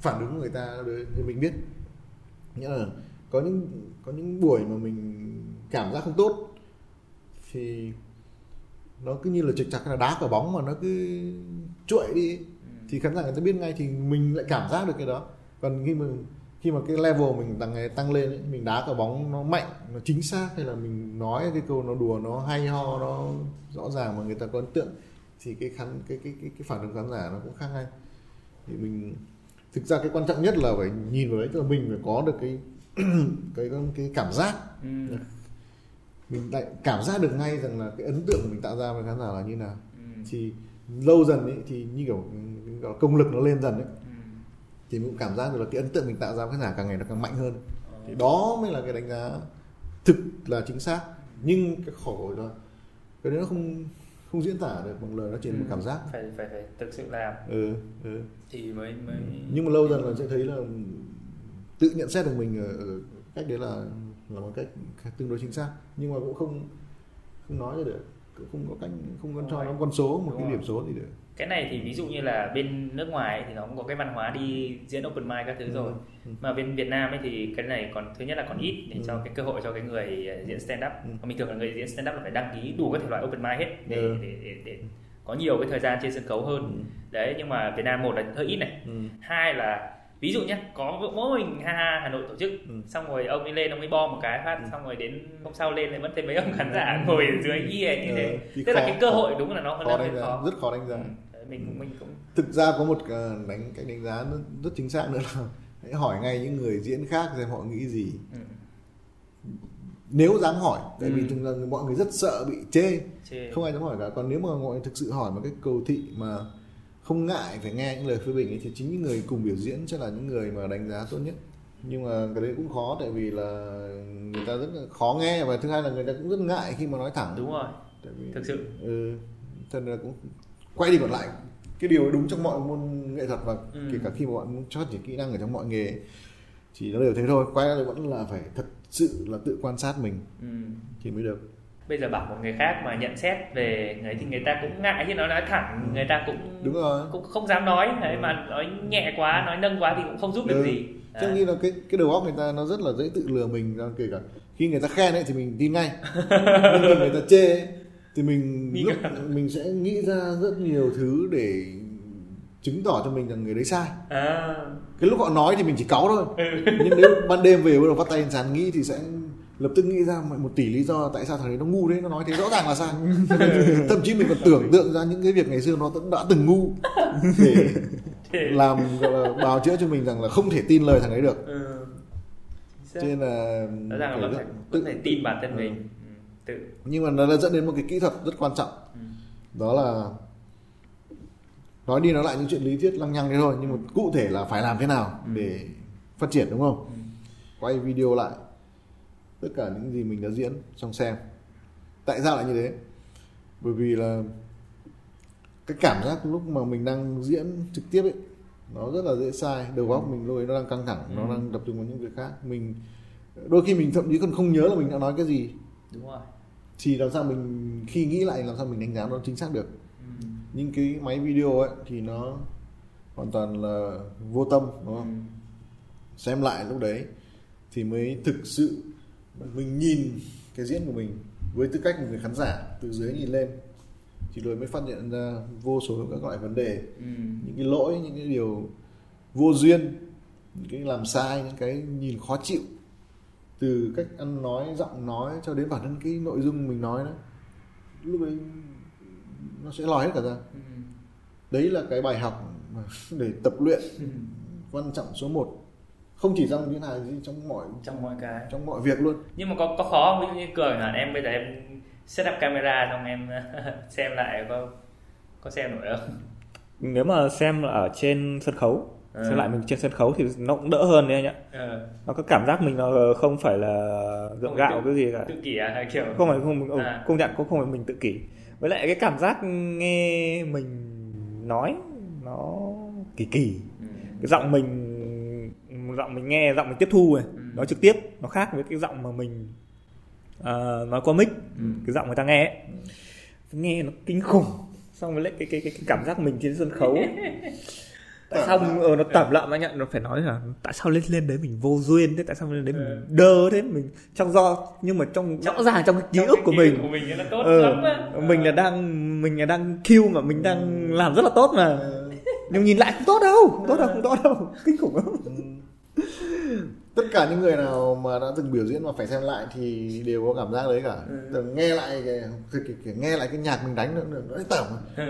[SPEAKER 2] phản ứng của người ta thì mình biết. Nghĩa là có những có những buổi mà mình cảm giác không tốt thì nó cứ như là trịch chặt là đá quả bóng mà nó cứ chuội đi. Thì khán giả người ta biết ngay thì mình lại cảm giác được cái đó. Còn khi mà khi mà cái level mình tăng tăng lên ấy, mình đá quả bóng nó mạnh nó chính xác hay là mình nói cái câu nó đùa nó hay ho nó rõ ràng mà người ta có ấn tượng thì cái khán cái cái cái, cái phản ứng khán giả nó cũng khác ngay thì mình thực ra cái quan trọng nhất là phải nhìn vào đấy tức là mình phải có được cái cái cái cảm giác
[SPEAKER 1] Ừ.
[SPEAKER 2] mình lại cảm giác được ngay rằng là cái ấn tượng mình tạo ra với khán giả là như nào
[SPEAKER 1] Ừ.
[SPEAKER 2] thì lâu dần ấy thì như kiểu là công lực nó lên dần ấy
[SPEAKER 1] Ừ.
[SPEAKER 2] thì mình cũng cảm giác được là cái ấn tượng mình tạo ra với khán giả càng ngày nó càng mạnh hơn. Thì đó mới là cái đánh giá thực là chính xác. Nhưng cái khổ rồi cái đấy nó không không diễn tả được bằng lời nó chỉ là một
[SPEAKER 1] Ừ.
[SPEAKER 2] cảm giác.
[SPEAKER 1] Phải phải phải thực sự làm.
[SPEAKER 2] Ừ, ừ.
[SPEAKER 1] thì mới mới
[SPEAKER 2] nhưng mà lâu dần là sẽ thấy là tự nhận xét được mình ở, ở cách đấy là là một cách tương đối chính xác. Nhưng mà cũng không không nói ra được. Cũng không có cách không có cho nó con số một
[SPEAKER 1] Đúng
[SPEAKER 2] cái
[SPEAKER 1] rồi.
[SPEAKER 2] điểm số gì được
[SPEAKER 1] cái này thì ví dụ như là bên nước ngoài thì nó cũng có cái văn hóa đi diễn open mic các thứ
[SPEAKER 2] Ừ.
[SPEAKER 1] rồi
[SPEAKER 2] Ừ.
[SPEAKER 1] mà bên Việt Nam ấy thì cái này còn thứ nhất là còn ít để
[SPEAKER 2] Ừ.
[SPEAKER 1] cho cái cơ hội cho cái người ờ, diễn stand up
[SPEAKER 2] Ừ.
[SPEAKER 1] còn bình thường là người diễn stand up là phải đăng ký đủ các thể loại open mic hết để,
[SPEAKER 2] Ừ.
[SPEAKER 1] để, để, để có nhiều cái thời gian trên sân khấu hơn
[SPEAKER 2] Ừ.
[SPEAKER 1] đấy nhưng mà Việt Nam một là hơi ít này
[SPEAKER 2] Ừ.
[SPEAKER 1] hai là ví dụ nhé có mỗi mình ha ha Hà Nội tổ chức
[SPEAKER 2] Ừ.
[SPEAKER 1] xong rồi ông ấy lên ông ấy bo một cái phát
[SPEAKER 2] Ừ.
[SPEAKER 1] xong rồi đến hôm sau lên lại vẫn thấy mấy ông khán giả ngồi ở dưới y như
[SPEAKER 2] Ừ,
[SPEAKER 1] thế
[SPEAKER 2] thì
[SPEAKER 1] tức là
[SPEAKER 2] khó-
[SPEAKER 1] cái cơ hội đúng là nó
[SPEAKER 2] khó rất khó đánh giá
[SPEAKER 1] Ừ. Mình mình cũng
[SPEAKER 2] thực ra có một ờ, đánh cách đánh giá rất, rất chính xác nữa là hãy hỏi ngay những người diễn khác xem họ nghĩ gì.
[SPEAKER 1] Ừ.
[SPEAKER 2] nếu dám hỏi tại vì
[SPEAKER 1] Ừ.
[SPEAKER 2] thường là mọi người rất sợ bị chê.
[SPEAKER 1] Chê.
[SPEAKER 2] Không ai dám hỏi cả. Còn nếu mà mọi người thực sự hỏi một cách cầu thị mà không ngại phải nghe những lời phê bình ấy, thì chính những người cùng biểu diễn sẽ là những người mà đánh giá tốt nhất. Nhưng mà cái đấy cũng khó tại vì là người ta rất là khó nghe và thứ hai là người ta cũng rất ngại khi mà nói thẳng.
[SPEAKER 1] Đúng rồi.
[SPEAKER 2] Tại vì
[SPEAKER 1] thực sự.
[SPEAKER 2] ừ, nên là cũng quay đi còn lại. Cái điều đúng trong mọi môn nghệ thuật và
[SPEAKER 1] Ừ.
[SPEAKER 2] kể cả khi mà bạn muốn phát triển kỹ năng ở trong mọi nghề chỉ nó đều thế thôi. Quay lại vẫn là phải thật sự là tự quan sát mình
[SPEAKER 1] ừ.
[SPEAKER 2] thì mới được.
[SPEAKER 1] Bây giờ bảo một người khác mà nhận xét về người thì người ta cũng ngại chứ nó nói thẳng người ta cũng
[SPEAKER 2] đúng rồi.
[SPEAKER 1] cũng không dám nói. Đấy mà nói nhẹ quá nói nâng quá thì cũng không giúp được
[SPEAKER 2] Ừ.
[SPEAKER 1] gì.
[SPEAKER 2] Trong
[SPEAKER 1] Đấy.
[SPEAKER 2] khi là cái cái đầu óc người ta nó rất là dễ tự lừa mình kể cả khi người ta khen ấy thì mình tin ngay. Nhưng khi người ta chê ấy, thì mình
[SPEAKER 1] Nghi
[SPEAKER 2] lúc
[SPEAKER 1] ngờ.
[SPEAKER 2] mình sẽ nghĩ ra rất nhiều thứ để chứng tỏ cho mình rằng người đấy sai
[SPEAKER 1] à,
[SPEAKER 2] cái lúc họ nói thì mình chỉ cáu thôi
[SPEAKER 1] Ừ.
[SPEAKER 2] nhưng nếu ban đêm về bắt đầu bắt tay lên sàn nghĩ thì sẽ lập tức nghĩ ra một tỷ lý do tại sao thằng đấy nó ngu đấy nó nói thế rõ ràng là sai thậm chí mình còn tưởng tượng ra những cái việc ngày xưa nó đã, từng ngu để làm gọi là bào chữa cho mình rằng là không thể tin lời thằng ấy được
[SPEAKER 1] ừ.
[SPEAKER 2] cho nên là
[SPEAKER 1] rõ ràng là
[SPEAKER 2] phải tự-
[SPEAKER 1] phải tin bản thân
[SPEAKER 2] Ừ.
[SPEAKER 1] mình. Tự.
[SPEAKER 2] Nhưng mà nó đã dẫn đến một cái kỹ thuật rất quan trọng.
[SPEAKER 1] Ừ.
[SPEAKER 2] đó là nói đi nói lại những chuyện lý thuyết lăng nhăng thế thôi nhưng mà cụ thể là phải làm thế nào
[SPEAKER 1] Ừ.
[SPEAKER 2] để phát triển đúng không?
[SPEAKER 1] Ừ.
[SPEAKER 2] quay video lại tất cả những gì mình đã diễn xong xem. Tại sao lại như thế? Bởi vì là cái cảm giác lúc mà mình đang diễn trực tiếp ấy nó rất là dễ sai. Đầu óc mình lúc ấy nó đang căng thẳng nó
[SPEAKER 1] Ừ.
[SPEAKER 2] đang tập trung vào những việc khác. Mình đôi khi mình thậm chí còn không nhớ là mình đã nói cái gì.
[SPEAKER 1] Đúng rồi
[SPEAKER 2] thì làm sao mình khi nghĩ lại làm sao mình đánh giá nó chính xác được
[SPEAKER 1] ừ.
[SPEAKER 2] nhưng cái máy video ấy thì nó hoàn toàn là vô tâm đúng
[SPEAKER 1] Ừ.
[SPEAKER 2] không xem lại lúc đấy thì mới thực sự mình nhìn cái diễn của mình với tư cách một người khán giả từ dưới nhìn lên thì rồi mới phát hiện ra vô số các loại vấn đề
[SPEAKER 1] ừ.
[SPEAKER 2] những cái lỗi những cái điều vô duyên những cái làm sai những cái nhìn khó chịu từ cách ăn nói giọng nói cho đến bản thân cái nội dung mình nói đó lúc ấy nó sẽ lòi hết cả ra.
[SPEAKER 1] Ừ.
[SPEAKER 2] đấy là cái bài học để tập luyện quan trọng số 1 không chỉ trong những này trong mọi
[SPEAKER 1] trong mọi cái.
[SPEAKER 2] trong mọi việc luôn.
[SPEAKER 1] Nhưng mà có có khó không? ví dụ như cười là em bây giờ em set up camera xong em xem lại có có xem nổi không?
[SPEAKER 3] Nếu mà xem ở trên sân khấu
[SPEAKER 1] Ừ.
[SPEAKER 3] xem lại mình trên sân khấu thì nó cũng đỡ hơn đấy anh ạ
[SPEAKER 1] ờ,
[SPEAKER 3] nó có cảm giác mình nó không phải là gượng gạo
[SPEAKER 1] tự-
[SPEAKER 3] cái gì cả
[SPEAKER 1] tự kỷ à hay kiểu
[SPEAKER 3] không phải không ừ,
[SPEAKER 1] À.
[SPEAKER 3] công nhận cũng không phải mình tự kỷ với lại cái cảm giác nghe mình nói nó kỳ kỳ
[SPEAKER 1] ừ.
[SPEAKER 3] cái giọng mình giọng mình nghe giọng mình tiếp thu này
[SPEAKER 1] Ừ.
[SPEAKER 3] nói trực tiếp nó khác với cái giọng mà mình à, nói qua mic
[SPEAKER 1] Ừ.
[SPEAKER 3] cái giọng người ta nghe ấy. nghe nó kinh khủng xong với lại cái cái cái, cái cảm giác mình trên sân khấu tại sao? mình- ờ, nó tẩm lợm anh ạ nó phải nói là tại sao lên lên đấy mình vô duyên thế tại sao lên đấy mình đơ thế mình trong do nhưng mà trong rõ ràng trong cái ký
[SPEAKER 1] Trong
[SPEAKER 3] ức
[SPEAKER 1] cái
[SPEAKER 3] của
[SPEAKER 1] ký
[SPEAKER 3] mình.
[SPEAKER 1] của mình nó tốt
[SPEAKER 3] ờ,
[SPEAKER 1] lắm á.
[SPEAKER 3] mình là đang mình là đang kill mà mình đang làm rất là tốt mà. Nhưng nhìn lại không tốt đâu không tốt đâu không tốt đâu. Kinh khủng lắm.
[SPEAKER 2] Tất cả những người nào mà đã từng biểu diễn mà phải xem lại thì đều có cảm giác đấy cả. Từng nghe lại cái, cái, cái, cái nghe lại cái nhạc mình đánh nữa nữa nó tởm
[SPEAKER 1] Ừ.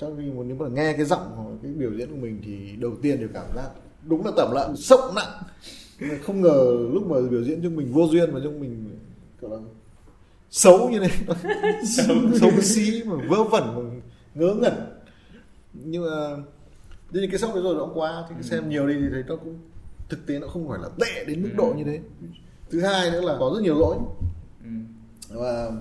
[SPEAKER 2] cho khi muốn nếu mà nghe cái giọng hoặc cái biểu diễn của mình thì đầu tiên đều cảm giác đúng là tẩm lợn sốc nặng. Không ngờ lúc mà biểu diễn cho mình vô duyên mà cho mình là xấu như này. Xấu, xấu xí mà vớ vẩn mà ngớ ngẩn. Nhưng mà nhưng cái sốc đấy rồi nó qua thì xem nhiều đi thì thấy nó cũng thực tế nó không phải là tệ đến mức độ như thế. Thứ hai nữa là có rất nhiều lỗi.
[SPEAKER 1] Ừ.
[SPEAKER 2] và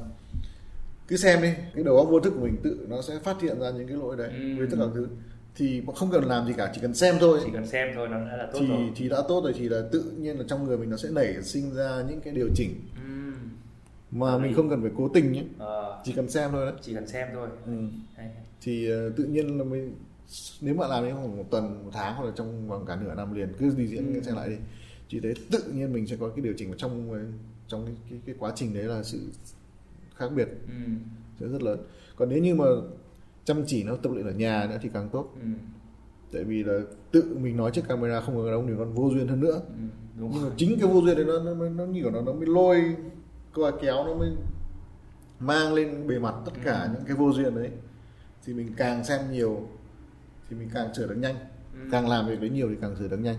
[SPEAKER 2] cứ xem đi cái đầu óc vô thức của mình tự nó sẽ phát hiện ra những cái lỗi đấy
[SPEAKER 1] Ừ.
[SPEAKER 2] với tất cả thứ. Thì không cần làm gì cả chỉ cần xem thôi.
[SPEAKER 1] Chỉ cần xem thôi nó đã là tốt
[SPEAKER 2] thì
[SPEAKER 1] rồi.
[SPEAKER 2] thì đã tốt rồi thì là tự nhiên là trong người mình nó sẽ nảy sinh ra những cái điều chỉnh.
[SPEAKER 1] Ừ.
[SPEAKER 2] mà
[SPEAKER 1] Hợp
[SPEAKER 2] mình không cần phải cố tình nhé.
[SPEAKER 1] Ờ,
[SPEAKER 2] chỉ cần xem thôi đấy.
[SPEAKER 1] Chỉ cần xem thôi.
[SPEAKER 2] Ừ.
[SPEAKER 1] hay,
[SPEAKER 2] thì ờ, tự nhiên là mình nếu mà làm đến khoảng một tuần một tháng hoặc là trong vòng cả nửa năm liền cứ đi diễn
[SPEAKER 1] Ừ.
[SPEAKER 2] xem lại đi. Chỉ thế tự nhiên mình sẽ có cái điều chỉnh trong ờ, trong cái, cái, cái quá trình đấy là sự khác biệt
[SPEAKER 1] ừ.
[SPEAKER 2] sẽ rất lớn còn nếu như mà chăm chỉ nó tập luyện ở nhà nữa thì càng tốt
[SPEAKER 1] Ừ.
[SPEAKER 2] tại vì là tự mình nói trước camera không có đóng thì còn vô duyên hơn nữa
[SPEAKER 1] Ừ. đúng
[SPEAKER 2] nhưng mà chính cái vô duyên đấy nó nó, nó, như kiểu nó nó mới lôi coi kéo nó mới mang lên bề mặt tất cả
[SPEAKER 1] Ừ.
[SPEAKER 2] những cái vô duyên đấy thì mình càng xem nhiều thì mình càng sửa được nhanh
[SPEAKER 1] Ừ.
[SPEAKER 2] càng làm việc đấy nhiều thì càng sửa được nhanh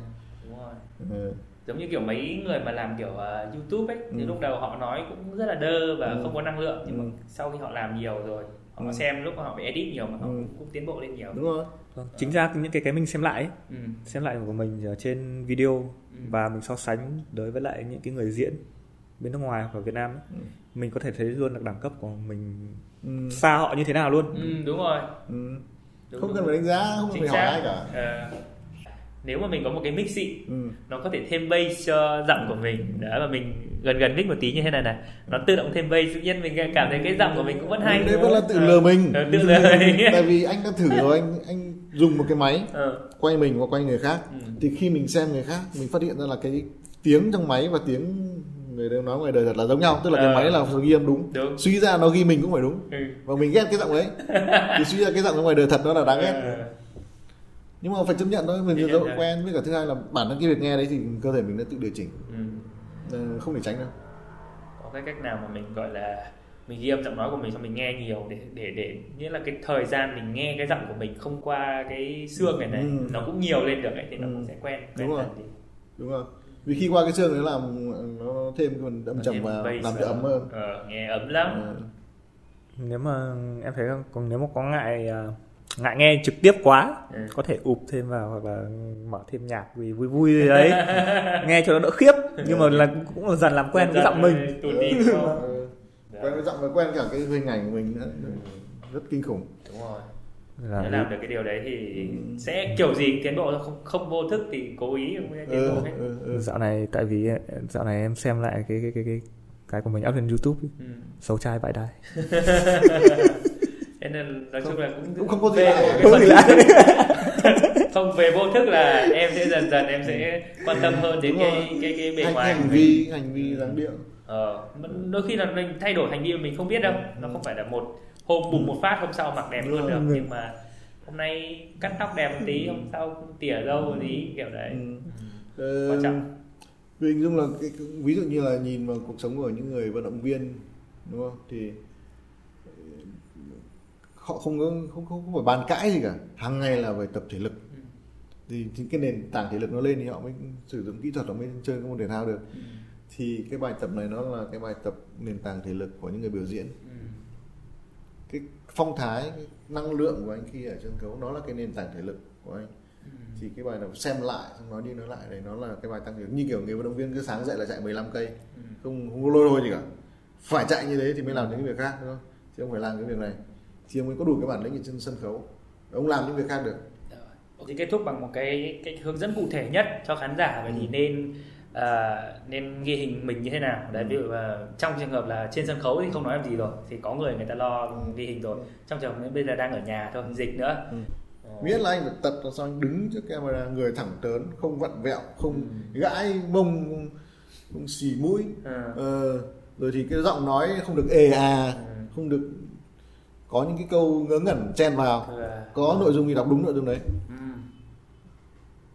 [SPEAKER 1] đúng rồi
[SPEAKER 2] Ờ,
[SPEAKER 1] giống như kiểu mấy người mà làm kiểu uh, YouTube ấy thì
[SPEAKER 2] Ừ.
[SPEAKER 1] lúc đầu họ nói cũng rất là đơ và
[SPEAKER 2] Ừ.
[SPEAKER 1] không có năng lượng nhưng
[SPEAKER 2] Ừ.
[SPEAKER 1] mà sau khi họ làm nhiều rồi họ
[SPEAKER 2] Ừ.
[SPEAKER 1] xem lúc mà họ phải edit nhiều mà họ
[SPEAKER 2] Ừ.
[SPEAKER 1] cũng, cũng tiến bộ lên nhiều
[SPEAKER 2] đúng rồi
[SPEAKER 3] Vâng, chính ra những cái cái mình xem lại ấy,
[SPEAKER 1] ừ.
[SPEAKER 3] xem lại của mình ở trên video
[SPEAKER 1] Ừ.
[SPEAKER 3] và mình so sánh đối với lại những cái người diễn bên nước ngoài hoặc ở Việt Nam ấy,
[SPEAKER 2] Ừ.
[SPEAKER 3] mình có thể thấy luôn được đẳng cấp của mình
[SPEAKER 2] ừ.
[SPEAKER 3] xa họ như thế nào luôn
[SPEAKER 1] Ừ, đúng rồi
[SPEAKER 2] Ừ.
[SPEAKER 1] đúng,
[SPEAKER 2] không
[SPEAKER 1] đúng.
[SPEAKER 2] cần phải đánh giá không cần phải hỏi ai cả
[SPEAKER 1] Ờ, nếu mà mình có một cái mic xịn
[SPEAKER 2] ừ.
[SPEAKER 1] nó có thể thêm bass cho giọng của mình. Đó mà mình gần gần mic một tí như thế này này. Nó tự động thêm bass tự nhiên mình cảm thấy cái giọng của mình cũng vẫn hay.
[SPEAKER 2] Đấy vẫn là tự lừa mình.
[SPEAKER 1] Ờ, tự lừa mình.
[SPEAKER 2] Tại vì anh đã thử rồi anh anh dùng một cái máy
[SPEAKER 1] Ờ,
[SPEAKER 2] quay mình và quay người khác.
[SPEAKER 1] Ừ.
[SPEAKER 2] thì khi mình xem người khác mình phát hiện ra là cái tiếng trong máy và tiếng người ta nói ngoài đời thật là giống nhau. Tức là cái
[SPEAKER 1] Ờ.
[SPEAKER 2] máy là ghi âm đúng.
[SPEAKER 1] đúng.
[SPEAKER 2] Suy ra nó ghi mình cũng phải đúng.
[SPEAKER 1] Ừ.
[SPEAKER 2] và mình ghét cái giọng ấy. Thì suy ra cái giọng ngoài đời thật nó là đáng ghét.
[SPEAKER 1] Ờ,
[SPEAKER 2] nhưng mà phải chấp nhận thôi mình
[SPEAKER 1] thôi.
[SPEAKER 2] quen với cả thứ hai là bản thân cái việc nghe đấy thì cơ thể mình đã tự điều chỉnh
[SPEAKER 1] ừ.
[SPEAKER 2] Ờ, không thể tránh đâu
[SPEAKER 1] có cái cách nào mà mình gọi là mình ghi âm giọng nói của mình xong mình nghe nhiều để để để nghĩa là cái thời gian mình nghe cái giọng của mình không qua cái xương này này
[SPEAKER 2] Ừ.
[SPEAKER 1] nó cũng nhiều lên được ấy thì nó
[SPEAKER 2] Ừ.
[SPEAKER 1] cũng sẽ quen quen
[SPEAKER 2] Đúng rồi.
[SPEAKER 1] đi.
[SPEAKER 2] đúng không vì khi qua cái xương nó làm nó thêm cái phần âm trầm
[SPEAKER 1] bass
[SPEAKER 2] làm cho ấm hơn
[SPEAKER 1] ờ, nghe ấm lắm
[SPEAKER 2] Ờ,
[SPEAKER 3] nếu mà em thấy còn nếu mà có ngại à, ngại nghe trực tiếp quá.
[SPEAKER 1] Ừ.
[SPEAKER 3] có thể ụp thêm vào hoặc là mở thêm nhạc vì vui vui gì đấy. Nghe cho nó đỡ khiếp. Nhưng mà là cũng là dần làm quen với giọng mình.
[SPEAKER 1] đi đúng không?
[SPEAKER 2] ờ, quen với giọng và quen cả cái hình ảnh của mình nữa. Rất kinh khủng.
[SPEAKER 1] Đúng rồi.
[SPEAKER 3] Là
[SPEAKER 1] nếu làm được cái điều đấy thì sẽ kiểu gì tiến bộ không không vô thức thì cố ý cũng sẽ tiến
[SPEAKER 2] ừ,
[SPEAKER 1] bộ hết.
[SPEAKER 2] ừ, ừ.
[SPEAKER 3] dạo này tại vì dạo này em xem lại cái cái cái cái cái của mình up lên YouTube ấy,
[SPEAKER 1] ừ.
[SPEAKER 3] xấu trai bại đai
[SPEAKER 1] Thế nên nói chung là cũng
[SPEAKER 2] cũng không có gì
[SPEAKER 1] về
[SPEAKER 2] lạ.
[SPEAKER 3] Không gì lạ.
[SPEAKER 1] không về vô thức là em sẽ dần dần em sẽ quan tâm hơn đến cái cái cái bề
[SPEAKER 2] hành,
[SPEAKER 1] ngoài
[SPEAKER 2] hành
[SPEAKER 1] mình.
[SPEAKER 2] vi hành vi dáng điệu
[SPEAKER 1] ờ, đôi khi là mình thay đổi hành vi mình không biết đâu nó không phải là một hôm bùng một phát hôm sau mặc đẹp luôn được
[SPEAKER 2] Ừ.
[SPEAKER 1] nhưng mà hôm nay cắt tóc đẹp một tí hôm sau tỉa râu một tí kiểu đấy
[SPEAKER 2] Ừ.
[SPEAKER 1] quan
[SPEAKER 2] Ờ,
[SPEAKER 1] trọng
[SPEAKER 2] Vì hình dung là cái, ví dụ như là nhìn vào cuộc sống của những người vận động viên đúng không thì ờ, họ không có không không, không phải bàn cãi gì cả. Hàng ngày là phải tập thể lực.
[SPEAKER 1] Ừ.
[SPEAKER 2] thì, thì cái nền tảng thể lực nó lên thì họ mới sử dụng kỹ thuật họ mới chơi cái môn thể thao được.
[SPEAKER 1] Ừ.
[SPEAKER 2] thì cái bài tập này nó là cái bài tập nền tảng thể lực của những người biểu diễn.
[SPEAKER 1] Ừ.
[SPEAKER 2] cái phong thái cái năng lượng của anh khi ở sân khấu nó là cái nền tảng thể lực của anh.
[SPEAKER 1] Ừ.
[SPEAKER 2] thì cái bài nào xem lại xong nói đi nói lại này nó là cái bài tăng thể lực như kiểu người vận động viên cứ sáng dậy là chạy 15 cây. Không không có lôi thôi gì cả. Phải chạy như thế thì mới làm những cái việc khác đúng không? Chứ không phải làm cái việc này thì ông mới có đủ cái bản lĩnh ở trên sân khấu. Ông làm những việc khác được.
[SPEAKER 1] Thì kết thúc bằng một cái cái hướng dẫn cụ thể nhất cho khán giả vậy thì nên à, nên ghi hình mình như thế nào. Đấy ví dụ là trong trường hợp là trên sân khấu thì không nói làm gì rồi thì có người người ta lo ghi hình rồi. Trong trường hợp bây giờ đang ở nhà thôi dịch nữa.
[SPEAKER 2] Ừ.
[SPEAKER 1] Ờ.
[SPEAKER 2] miễn là anh phải tập làm sao anh đứng trước camera người thẳng tớn không vặn vẹo không gãi mông không, xì mũi.
[SPEAKER 1] Ừ.
[SPEAKER 2] ờ, rồi thì cái giọng nói không được ề à
[SPEAKER 1] Ừ.
[SPEAKER 2] không được có những cái câu ngớ ngẩn chen vào
[SPEAKER 1] Ừ.
[SPEAKER 2] có nội dung thì đọc đúng nội dung đấy
[SPEAKER 1] Ừ.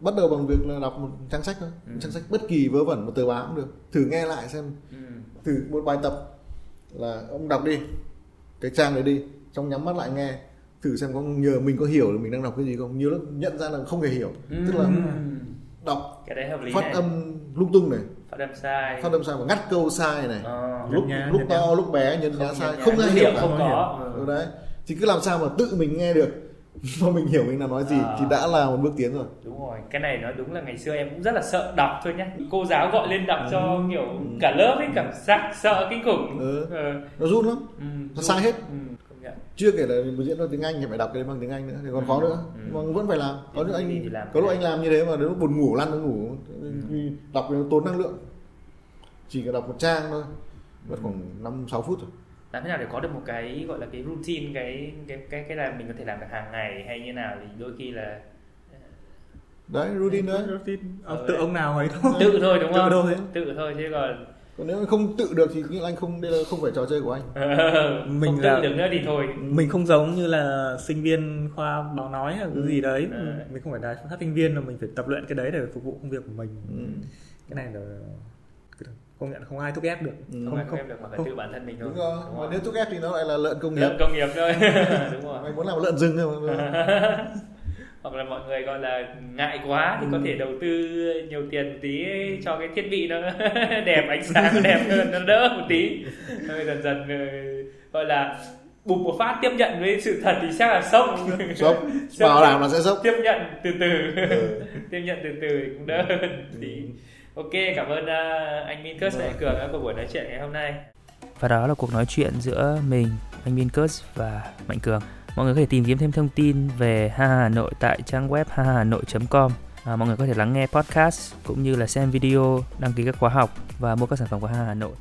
[SPEAKER 2] bắt đầu bằng việc là đọc một trang sách thôi
[SPEAKER 1] Ừ.
[SPEAKER 2] một trang sách bất kỳ vớ vẩn một tờ báo cũng được thử nghe lại xem
[SPEAKER 1] Ừ.
[SPEAKER 2] thử một bài tập là ông đọc đi cái trang đấy đi trong nhắm mắt lại nghe thử xem có nhờ mình có hiểu là mình đang đọc cái gì không nhiều lúc nhận ra là không hề hiểu tức là
[SPEAKER 1] Ừ.
[SPEAKER 2] đọc phát âm lung tung này
[SPEAKER 1] phát âm sai.
[SPEAKER 2] Phát âm sai và ngắt câu sai này.
[SPEAKER 1] Ờ.
[SPEAKER 2] lúc
[SPEAKER 3] nhá,
[SPEAKER 2] lúc to lúc bé nhân nhá sai. không ai
[SPEAKER 1] ngữ
[SPEAKER 2] hiểu
[SPEAKER 1] không có.
[SPEAKER 2] Ừ, đấy. Thì cứ làm sao mà tự mình nghe được. Mà mình hiểu mình đang nói gì
[SPEAKER 1] À.
[SPEAKER 2] thì đã là một bước tiến rồi.
[SPEAKER 1] Đúng rồi cái này nói đúng là ngày xưa em cũng rất là sợ đọc thôi nhá. Cô giáo gọi lên đọc cho kiểu cả lớp ấy cảm giác sợ kinh khủng.
[SPEAKER 2] Ừ.
[SPEAKER 1] Ờ.
[SPEAKER 2] nó run lắm.
[SPEAKER 1] Ừ,
[SPEAKER 2] Nó sai hết.
[SPEAKER 1] ừ,
[SPEAKER 2] chưa kể là mình diễn bằng tiếng Anh thì phải đọc cái đấy bằng tiếng Anh nữa thì còn khó nữa.
[SPEAKER 1] Ừ.
[SPEAKER 2] mà vẫn phải làm. Có lúc
[SPEAKER 1] Thì
[SPEAKER 2] anh
[SPEAKER 1] làm
[SPEAKER 2] có lúc anh làm như thế mà đến lúc buồn ngủ lăn nó ngủ
[SPEAKER 1] Ừ.
[SPEAKER 2] Đọc nó tốn năng lượng. Chỉ cần đọc một trang thôi mất khoảng năm sáu phút rồi
[SPEAKER 1] làm thế nào để có được một cái gọi là cái routine cái cái cái cái là mình có thể làm được hàng ngày hay như nào thì đôi khi là
[SPEAKER 2] đấy routine đấy.
[SPEAKER 3] Routine. Ông-
[SPEAKER 1] Ờ,
[SPEAKER 3] tự ông nào ấy thôi
[SPEAKER 1] tự thôi. đúng
[SPEAKER 3] Tự
[SPEAKER 1] không?
[SPEAKER 3] thôi.
[SPEAKER 1] tự thôi chứ còn
[SPEAKER 2] còn nếu không tự được thì nghĩa là anh không đây là không phải trò chơi của anh.
[SPEAKER 1] Mình
[SPEAKER 3] Mình
[SPEAKER 1] không
[SPEAKER 3] là-
[SPEAKER 1] tự được nữa thì thôi.
[SPEAKER 3] mình không giống như là sinh viên khoa báo nói hay cái gì đấy.
[SPEAKER 1] Ừ.
[SPEAKER 3] mình không phải là phát thanh viên mà mình phải tập luyện cái đấy để phục vụ công việc của mình.
[SPEAKER 2] Ừ.
[SPEAKER 3] cái này là công nhận không ai thúc ép được.
[SPEAKER 2] Ừ.
[SPEAKER 1] không ai em được mà phải
[SPEAKER 3] không.
[SPEAKER 1] tự bản thân mình thôi.
[SPEAKER 2] Đúng rồi. Mà nếu thúc ép thì nó lại là lợn công nghiệp.
[SPEAKER 1] Lợn công nghiệp thôi. Đúng rồi.
[SPEAKER 2] Mày muốn làm lợn rừng thôi.
[SPEAKER 1] Hoặc là mọi người gọi là ngại quá thì có thể đầu tư nhiều tiền tí cho cái thiết bị nó đẹp ánh sáng nó đẹp hơn nó đỡ một tí. Rồi dần dần ờ, gọi là bùng một phát tiếp nhận với sự thật thì chắc là sốc.
[SPEAKER 2] Sốc. Bảo đảm là sẽ sốc.
[SPEAKER 1] Tiếp nhận từ từ.
[SPEAKER 2] Ừ.
[SPEAKER 1] tiếp nhận từ từ thì cũng đỡ hơn tí. Ok cảm ơn ờ, anh Minh Cus và anh Cường đã có buổi nói chuyện ngày hôm nay.
[SPEAKER 4] Và đó là cuộc nói chuyện giữa mình, anh Minkus và Mạnh Cường. Mọi người có thể tìm kiếm thêm thông tin về Ha Hà Nội tại trang web hahahanoi.com. À, mọi người có thể lắng nghe podcast cũng như là xem video, đăng ký các khóa học và mua các sản phẩm của Ha Hà Nội.